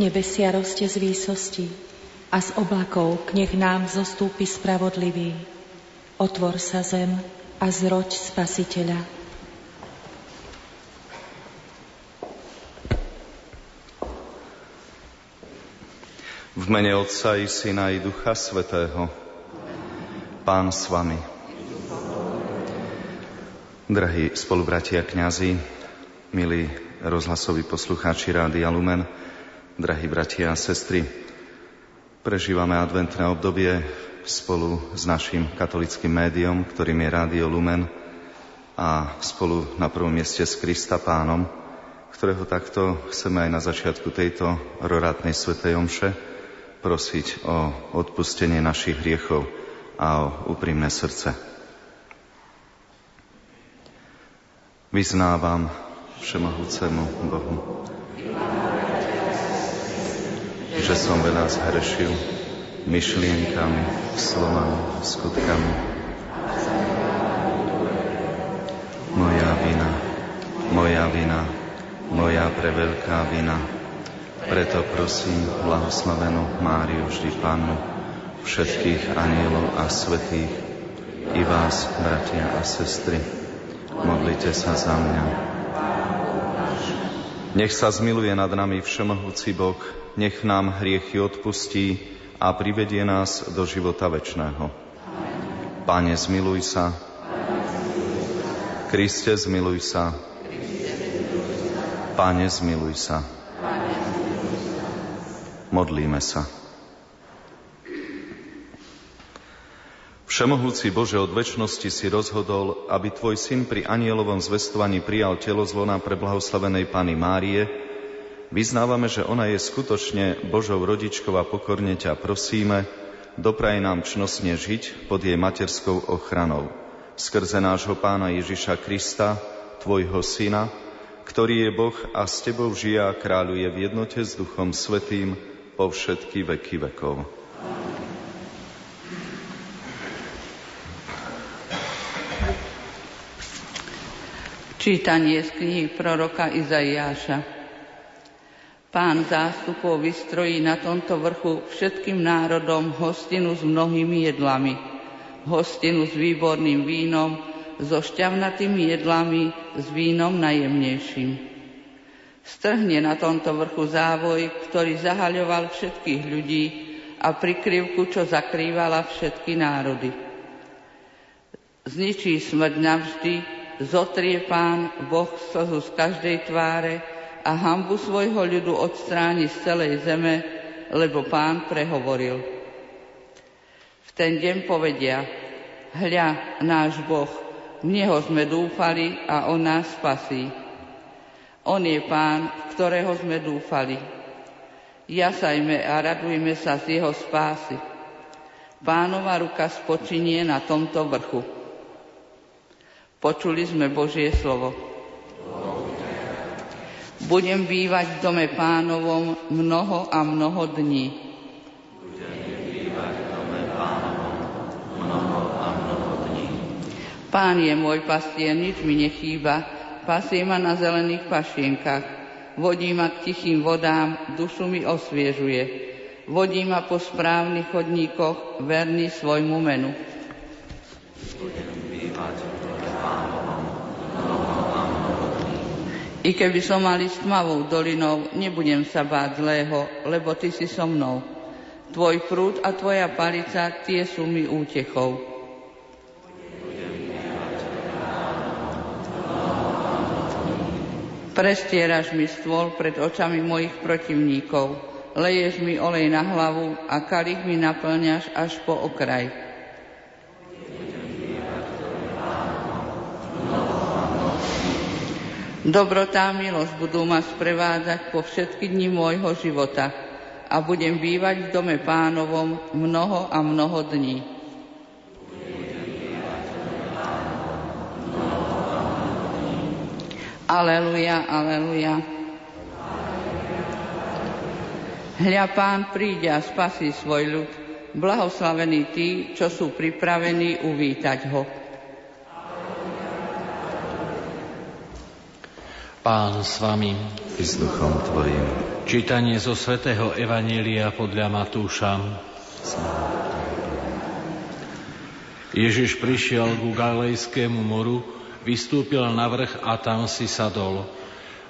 nebesia roste z výsosti a z oblakov k nech nám zostúpi spravodlivý. Otvor sa zem a zroď spasiteľa. V mene Otca i Syna i Ducha Svetého. Pán s vami. Drahí spolubratia kňazi, milí rozhlasoví poslucháči Rádia Lumen, drahí bratia a sestry, Prežívame adventné obdobie spolu s našim katolickým médiom, ktorým je Rádio Lumen a spolu na prvom mieste s Krista Pánom, ktorého takto chceme aj na začiatku tejto rorátnej svetej omše prosiť o odpustenie našich hriechov a o úprimné srdce. Vyznávam všemohúcemu Bohu že som veľa zhrešil myšlienkami, slovami, skutkami. Moja vina, moja vina, moja preveľká vina. Preto prosím blahoslavenú Máriu vždy Pannu, všetkých anielov a svetých, i vás, bratia a sestry, modlite sa za mňa. Nech sa zmiluje nad nami Všemohúci Boh, nech nám hriechy odpustí a privedie nás do života večného. Pane, zmiluj sa. Kriste, zmiluj sa. Pane, zmiluj sa. Modlíme sa. Všemohúci Bože, od väčšnosti si rozhodol, aby Tvoj syn pri anielovom zvestovaní prijal telo zlona pre blahoslavenej Pany Márie, Vyznávame, že ona je skutočne Božou rodičkou a pokorne ťa prosíme, dopraj nám čnostne žiť pod jej materskou ochranou. Skrze nášho pána Ježiša Krista, tvojho syna, ktorý je Boh a s tebou žije a kráľuje v jednote s Duchom Svetým po všetky veky vekov. Čítanie z knihy proroka Izaiáša. Pán zástupov vystrojí na tomto vrchu všetkým národom hostinu s mnohými jedlami, hostinu s výborným vínom, so šťavnatými jedlami, s vínom najjemnejším. Strhne na tomto vrchu závoj, ktorý zahaľoval všetkých ľudí a prikryvku, čo zakrývala všetky národy. Zničí smrť navždy, zotrie pán Boh slzu z každej tváre, a hambu svojho ľudu odstráni z celej zeme, lebo pán prehovoril. V ten deň povedia, hľa náš Boh, v Neho sme dúfali a On nás spasí. On je pán, ktorého sme dúfali. Jasajme a radujme sa z Jeho spásy. Pánova ruka spočinie na tomto vrchu. Počuli sme Božie slovo. Budem bývať v dome pánovom mnoho a mnoho dní. Pán je môj pastier, nič mi nechýba, pasie ma na zelených pašienkach, vodí ma k tichým vodám, dušu mi osviežuje, vodí ma po správnych chodníkoch, verný svojmu menu. Budem bývať I keby som mal ísť tmavou dolinou, nebudem sa báť zlého, lebo ty si so mnou. Tvoj prúd a tvoja palica, tie sú mi útechou. Prestieraš mi stôl pred očami mojich protivníkov, leješ mi olej na hlavu a kalich mi naplňaš až po okraj. Dobrotá milosť budú ma sprevádzať po všetky dni môjho života a budem bývať v dome pánovom mnoho a mnoho dní. Aleluja, aleluja. Hľa pán príde a spasí svoj ľud. Blahoslavení tí, čo sú pripravení uvítať ho. Pán s vami. I s duchom tvojim. Čítanie zo svätého Evanielia podľa Matúša. Ježiš prišiel ku Galilejskému moru, vystúpil na vrch a tam si sadol.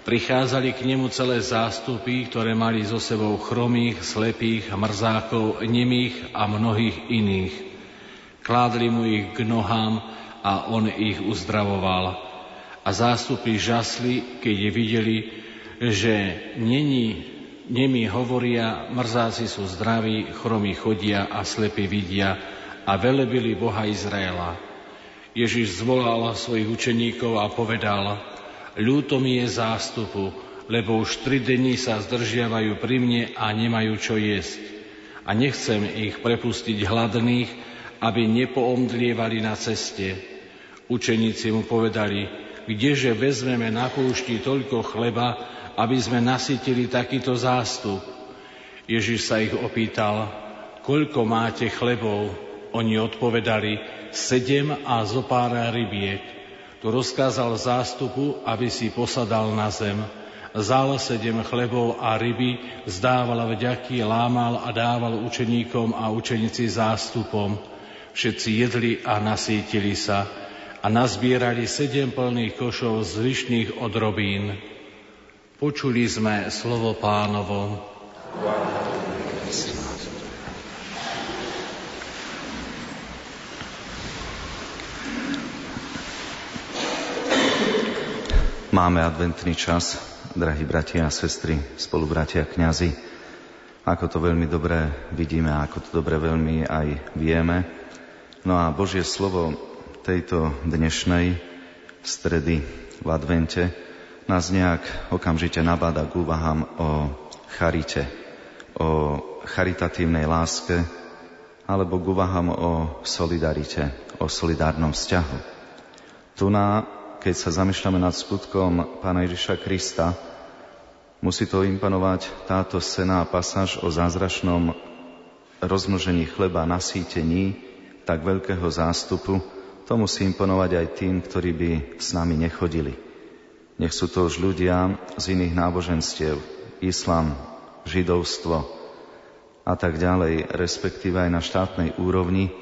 Prichádzali k nemu celé zástupy, ktoré mali so sebou chromých, slepých, mrzákov, nemých a mnohých iných. Kládli mu ich k nohám a on ich uzdravoval. A zástupy žasli, keď videli, že není Nemi hovoria, mrzáci sú zdraví, chromí chodia a slepí vidia a velebili Boha Izraela. Ježiš zvolal svojich učeníkov a povedal, ľúto mi je zástupu, lebo už tri dni sa zdržiavajú pri mne a nemajú čo jesť. A nechcem ich prepustiť hladných, aby nepoomdlievali na ceste. Učeníci mu povedali, kdeže vezmeme na púšti toľko chleba, aby sme nasytili takýto zástup. Ježiš sa ich opýtal, koľko máte chlebov? Oni odpovedali, sedem a zo pár rybiek. Tu rozkázal zástupu, aby si posadal na zem. Zal sedem chlebov a ryby, zdával vďaky, lámal a dával učeníkom a učenici zástupom. Všetci jedli a nasítili sa a nazbierali sedem plných košov zvyšných odrobín. Počuli sme slovo pánovo. Máme adventný čas, drahí bratia a sestry, spolubratia kňazi. Ako to veľmi dobre vidíme, ako to dobre veľmi aj vieme. No a Božie slovo tejto dnešnej stredy v advente nás nejak okamžite nabáda k úvahám o charite, o charitatívnej láske alebo k úvahám o solidarite, o solidárnom vzťahu. Tu na, keď sa zamýšľame nad skutkom Pána Ježiša Krista, musí to imponovať táto a pasáž o zázračnom rozmnožení chleba, nasýtení tak veľkého zástupu, to musí imponovať aj tým, ktorí by s nami nechodili nech sú to už ľudia z iných náboženstiev, islam, židovstvo a tak ďalej, respektíve aj na štátnej úrovni,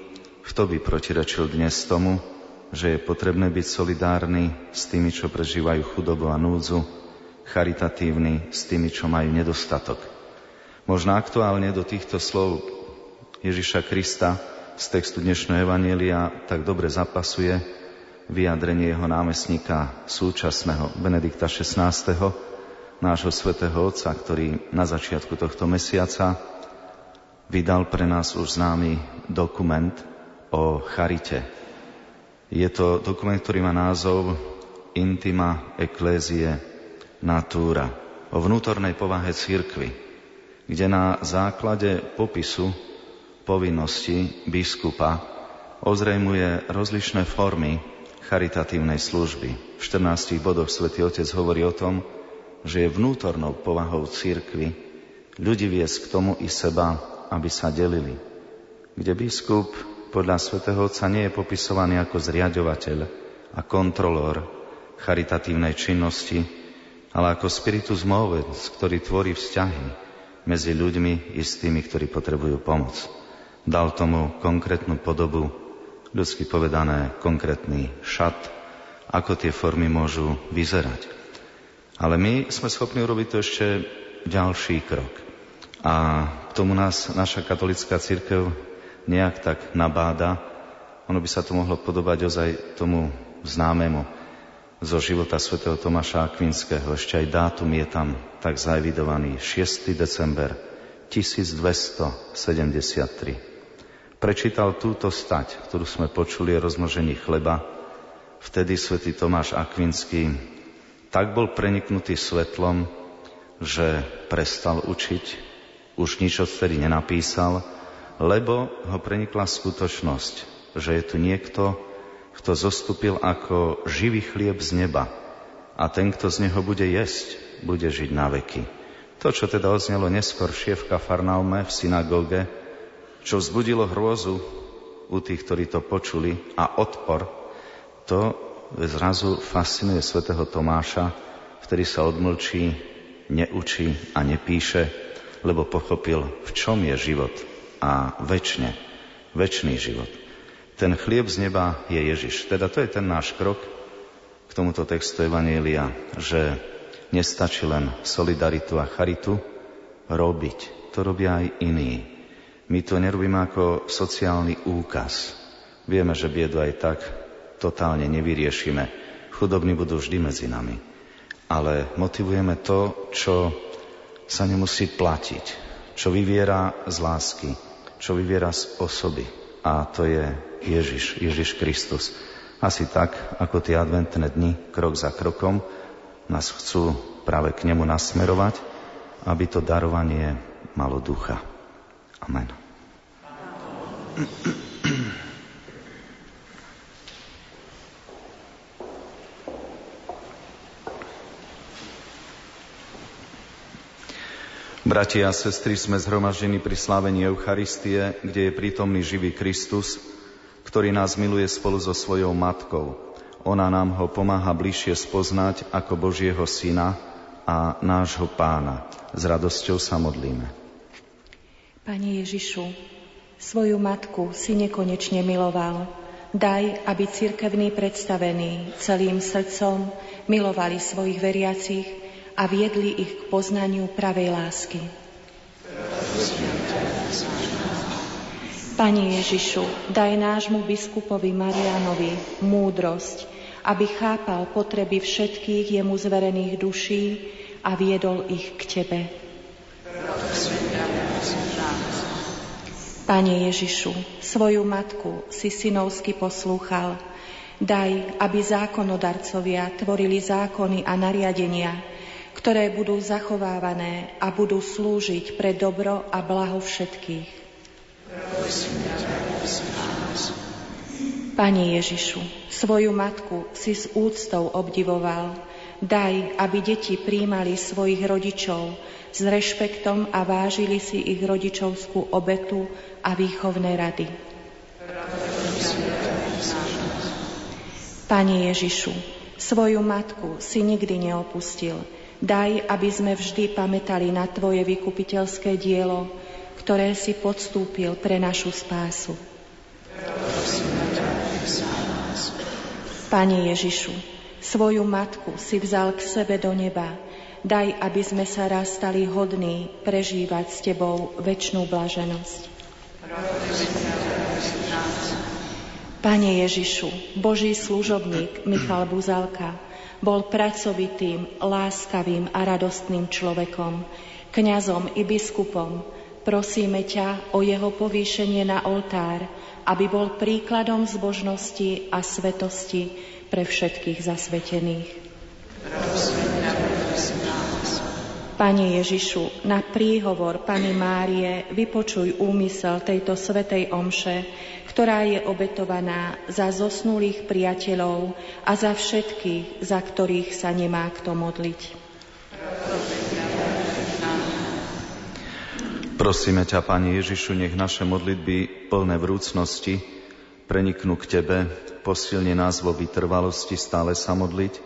kto by protirečil dnes tomu, že je potrebné byť solidárny s tými, čo prežívajú chudobu a núdzu, charitatívny s tými, čo majú nedostatok. Možno aktuálne do týchto slov Ježiša Krista z textu dnešného Evanielia tak dobre zapasuje, vyjadrenie jeho námestníka súčasného Benedikta XVI., nášho svätého Otca, ktorý na začiatku tohto mesiaca vydal pre nás už známy dokument o charite. Je to dokument, ktorý má názov Intima Ecclesiae Natura o vnútornej povahe církvy, kde na základe popisu povinnosti biskupa ozrejmuje rozlišné formy charitatívnej služby. V 14 bodoch svätý Otec hovorí o tom, že je vnútornou povahou církvy ľudí viesť k tomu i seba, aby sa delili. Kde biskup podľa svätého Otca nie je popisovaný ako zriadovateľ a kontrolór charitatívnej činnosti, ale ako spiritus movens, ktorý tvorí vzťahy medzi ľuďmi i s tými, ktorí potrebujú pomoc. Dal tomu konkrétnu podobu ľudsky povedané konkrétny šat, ako tie formy môžu vyzerať. Ale my sme schopní urobiť to ešte ďalší krok. A k tomu nás naša katolická církev nejak tak nabáda. Ono by sa to mohlo podobať ozaj tomu známemu zo života svätého Tomáša Akvinského. Ešte aj dátum je tam tak zaevidovaný 6. december 1273 prečítal túto stať, ktorú sme počuli o rozmnožení chleba, vtedy svätý Tomáš Akvinský tak bol preniknutý svetlom, že prestal učiť, už nič odtedy nenapísal, lebo ho prenikla skutočnosť, že je tu niekto, kto zostúpil ako živý chlieb z neba a ten, kto z neho bude jesť, bude žiť na veky. To, čo teda odznelo neskôr v Farnaume v synagóge, čo vzbudilo hrôzu u tých, ktorí to počuli a odpor, to zrazu fascinuje svätého Tomáša, vtedy sa odmlčí, neučí a nepíše, lebo pochopil, v čom je život a väčšine, väčší život. Ten chlieb z neba je Ježiš. Teda to je ten náš krok k tomuto textu Evanielia, že nestačí len solidaritu a charitu robiť. To robia aj iní. My to nerobíme ako sociálny úkaz. Vieme, že biedu aj tak totálne nevyriešime. Chudobní budú vždy medzi nami. Ale motivujeme to, čo sa nemusí platiť, čo vyviera z lásky, čo vyviera z osoby. A to je Ježiš, Ježiš Kristus. Asi tak, ako tie adventné dni, krok za krokom, nás chcú práve k nemu nasmerovať, aby to darovanie malo ducha. Amen. Bratia a sestry, sme zhromaždení pri slávení Eucharistie, kde je prítomný živý Kristus, ktorý nás miluje spolu so svojou matkou. Ona nám ho pomáha bližšie spoznať ako Božieho syna a nášho pána. S radosťou sa modlíme. Pane Ježišu, svoju matku si nekonečne miloval. Daj, aby cirkevní predstavení celým srdcom milovali svojich veriacich a viedli ich k poznaniu pravej lásky. Pane Ježišu, daj nášmu biskupovi Marianovi múdrosť, aby chápal potreby všetkých jemu zverených duší a viedol ich k Tebe. Pane Ježišu, svoju matku si synovsky poslúchal. Daj, aby zákonodarcovia tvorili zákony a nariadenia, ktoré budú zachovávané a budú slúžiť pre dobro a blaho všetkých. Pane Ježišu, svoju matku si s úctou obdivoval. Daj, aby deti príjmali svojich rodičov s rešpektom a vážili si ich rodičovskú obetu a výchovné rady. Pane Ježišu, svoju matku si nikdy neopustil. Daj, aby sme vždy pamätali na Tvoje vykupiteľské dielo, ktoré si podstúpil pre našu spásu. Pane Ježišu, svoju matku si vzal k sebe do neba. Daj, aby sme sa raz stali hodní prežívať s Tebou väčšnú blaženosť. Pane Ježišu, Boží služobník Michal Buzalka bol pracovitým, láskavým a radostným človekom, kňazom i biskupom, Prosíme ťa o jeho povýšenie na oltár, aby bol príkladom zbožnosti a svetosti pre všetkých zasvetených. Pane Ježišu, na príhovor Pani Márie vypočuj úmysel tejto svetej omše, ktorá je obetovaná za zosnulých priateľov a za všetkých, za ktorých sa nemá kto modliť. Prosím. Prosíme ťa, Pani Ježišu, nech naše modlitby plné vrúcnosti preniknú k Tebe, posilne nás vo vytrvalosti stále sa modliť,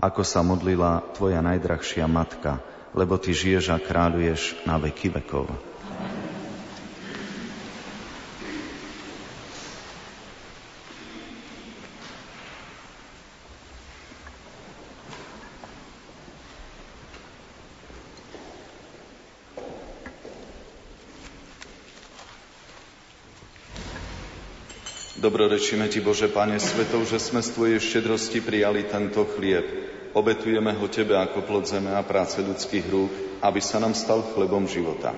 ako sa modlila Tvoja najdrahšia Matka, lebo Ty žiješ a kráľuješ na veky vekov. Dobrorečíme Ti, Bože, Pane svetov, že sme z Tvojej štedrosti prijali tento chlieb. Obetujeme ho Tebe ako plod zeme a práce ľudských rúk, aby sa nám stal chlebom života.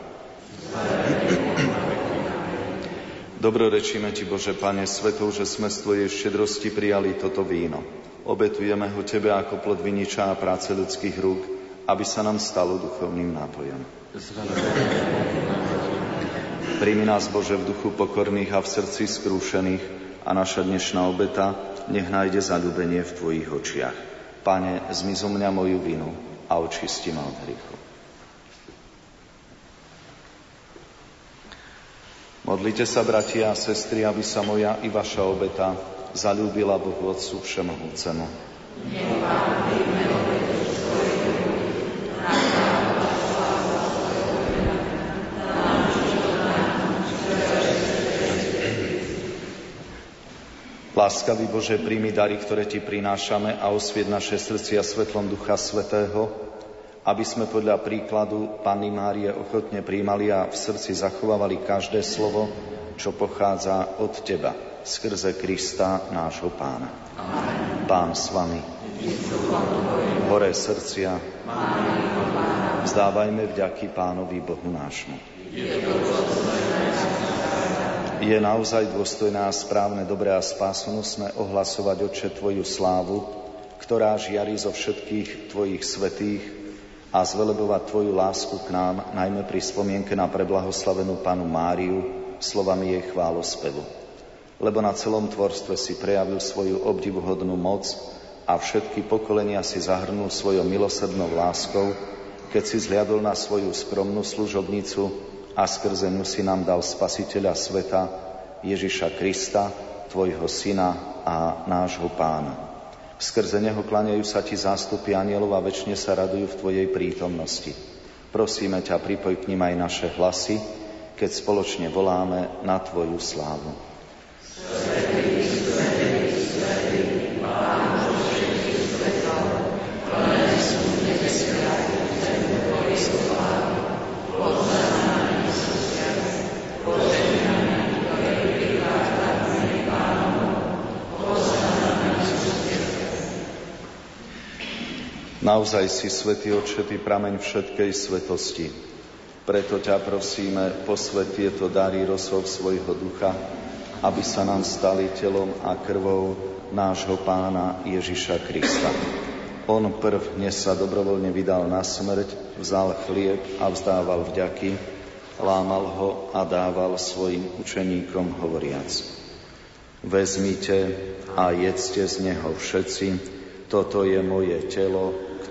Dobrorečíme Ti, Bože, Pane svetov, že sme z Tvojej štedrosti prijali toto víno. Obetujeme ho Tebe ako plod viniča a práce ľudských rúk, aby sa nám stalo duchovným nápojom. Príjmi nás, Bože, v duchu pokorných a v srdci skrúšených a naša dnešná obeta nech nájde zalúbenie v Tvojich očiach. Pane, zmizu mňa moju vinu a očisti ma od hriechu. Modlite sa, bratia a sestry, aby sa moja i vaša obeta zalúbila Bohu Otcu Všemohúcemu. Nech Pán Láskavý Bože, príjmi dary, ktoré Ti prinášame a osvied naše srdcia svetlom Ducha Svetého, aby sme podľa príkladu Panny Márie ochotne príjmali a v srdci zachovávali každé slovo, čo pochádza od Teba, skrze Krista, nášho Pána. Amen. Pán s Vami. Hore srdcia. Vzdávajme vďaky Pánovi Bohu nášmu. Je to je naozaj dôstojná, správne, dobré a spásonosné ohlasovať, Oče, Tvoju slávu, ktorá žiari zo všetkých Tvojich svetých a zvelebovať Tvoju lásku k nám, najmä pri spomienke na preblahoslavenú Panu Máriu, slovami jej chválospevu. Lebo na celom tvorstve si prejavil svoju obdivuhodnú moc a všetky pokolenia si zahrnul svojou milosrdnou láskou, keď si zliadol na svoju skromnú služobnicu, a skrze ňu si nám dal Spasiteľa sveta, Ježiša Krista, Tvojho Syna a nášho Pána. Skrze Neho klaňajú sa Ti zástupy anielov a väčšine sa radujú v Tvojej prítomnosti. Prosíme ťa, pripoj k ním aj naše hlasy, keď spoločne voláme na Tvoju slávu. Naozaj si, Svetý Oče, prameň všetkej svetosti. Preto ťa prosíme, posvet tieto dary rosov svojho ducha, aby sa nám stali telom a krvou nášho pána Ježiša Krista. On prv, dnes sa dobrovoľne vydal na smrť, vzal chlieb a vzdával vďaky, lámal ho a dával svojim učeníkom hovoriac. Vezmite a jedzte z neho všetci, toto je moje telo,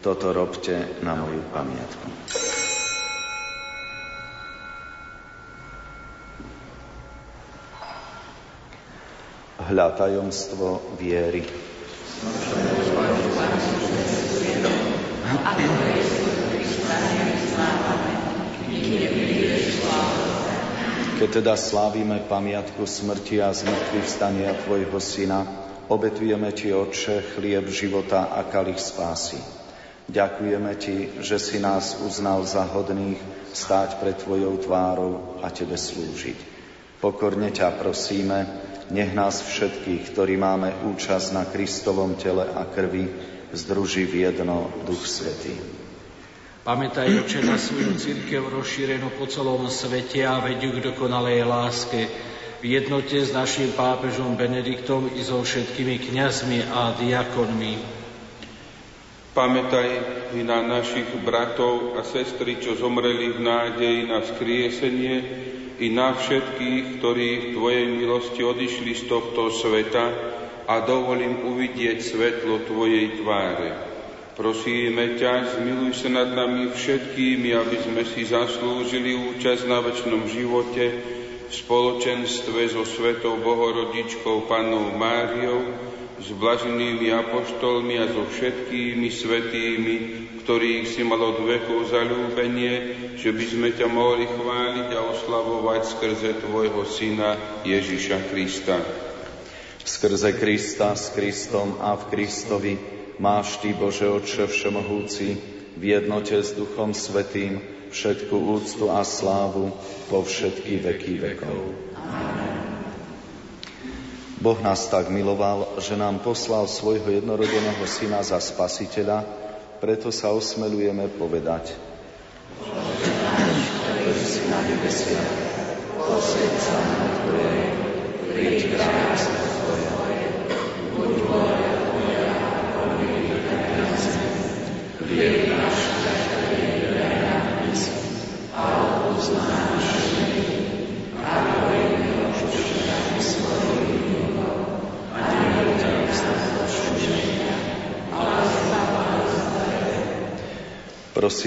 toto robte na moju pamiatku. Hľa tajomstvo viery. Keď teda slávime pamiatku smrti a zmrtvých stania Tvojho Syna, obetujeme Ti, Otče, chlieb života a kalich spásy. Ďakujeme Ti, že si nás uznal za hodných stáť pred Tvojou tvárou a Tebe slúžiť. Pokorne ťa prosíme, nech nás všetkých, ktorí máme účasť na Kristovom tele a krvi, združí v jedno Duch Svetý. Pamätaj, Oče, na svoju církev rozšírenú po celom svete a vedú k dokonalej láske v jednote s našim pápežom Benediktom i so všetkými kňazmi a diakonmi Pamätaj i na našich bratov a sestry, čo zomreli v nádeji na vzkriesenie, i na všetkých, ktorí v Tvojej milosti odišli z tohto sveta a dovolím uvidieť svetlo Tvojej tváre. Prosíme ťa, zmiluj sa nad nami všetkými, aby sme si zaslúžili účasť na väčšnom živote v spoločenstve so Svetou Bohorodičkou Pannou Máriou, s blaženými apoštolmi a so všetkými svetými, ktorých si mal od vekov zalúbenie, že by sme ťa mohli chváliť a oslavovať skrze Tvojho Syna Ježiša Krista. Skrze Krista, s Kristom a v Kristovi máš Ty, Bože Otče Všemohúci, v jednote s Duchom Svetým všetku úctu a slávu po všetky veky vekov. Amen. Boh nás tak miloval, že nám poslal svojho jednorodeného syna za spasiteľa, preto sa osmelujeme povedať. Bože si na nebesiach, posved na Tvoje, príď kráľovstvo Tvoje, buď vôľa Tvoja, ako v nebi, tak na zemi. Chlieb náš každý deň nám dnes a odpúsť naše viny, ako i my odpúšťame svojim a neveď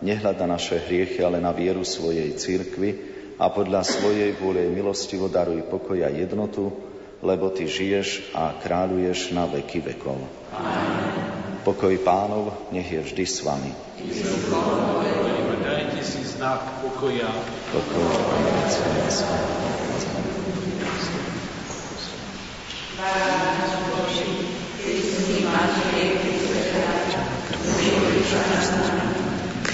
Nehľad na naše hriechy, ale na vieru svojej církvy a podľa svojej vôle milostivo daruj pokoj a jednotu, lebo Ty žiješ a kráľuješ na veky vekov. Amen. Pokoj pánov nech je vždy s vami. Dajte si znak pokoja. Pokoj, s vami.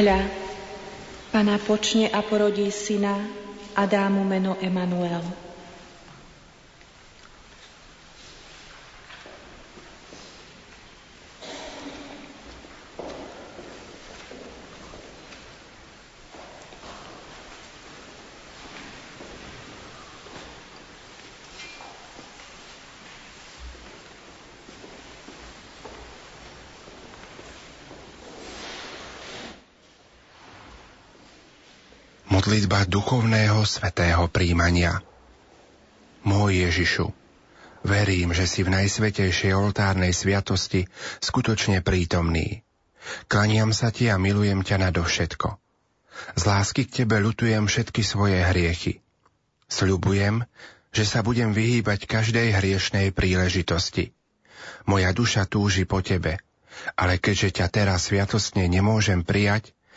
Hľa, Pana počne a porodí syna a dá mu meno Emanuel. Modlitba duchovného svetého príjmania. Môj Ježišu, verím, že si v najsvetejšej oltárnej sviatosti skutočne prítomný. Klaniam sa ti a milujem ťa nadovšetko. Z lásky k tebe lutujem všetky svoje hriechy. Sľubujem, že sa budem vyhýbať každej hriešnej príležitosti. Moja duša túži po tebe, ale keďže ťa teraz sviatostne nemôžem prijať,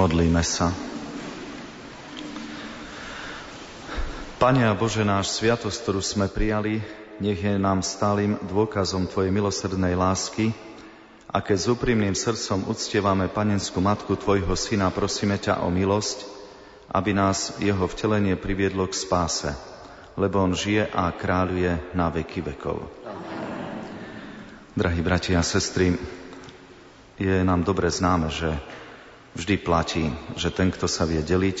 Modlíme sa. Pane a Bože, náš sviatosť, ktorú sme prijali, nech je nám stálym dôkazom Tvojej milosrdnej lásky a keď s úprimným srdcom uctievame panenskú matku Tvojho Syna, prosíme ťa o milosť, aby nás jeho vtelenie priviedlo k spáse, lebo On žije a kráľuje na veky vekov. Drahí bratia a sestry, je nám dobre známe, že vždy platí, že ten, kto sa vie deliť,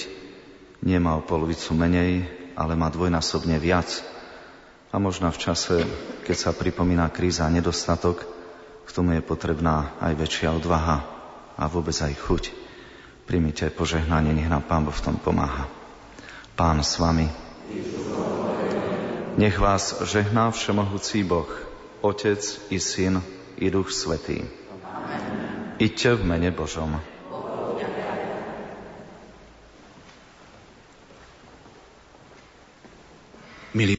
nemá o polovicu menej, ale má dvojnásobne viac. A možno v čase, keď sa pripomína kríza a nedostatok, k tomu je potrebná aj väčšia odvaha a vôbec aj chuť. Primite požehnanie, nech nám Pán Boh v tom pomáha. Pán s vami. Nech vás žehná Všemohúci Boh, Otec i Syn i Duch Svetý. Iďte v mene Božom. Milí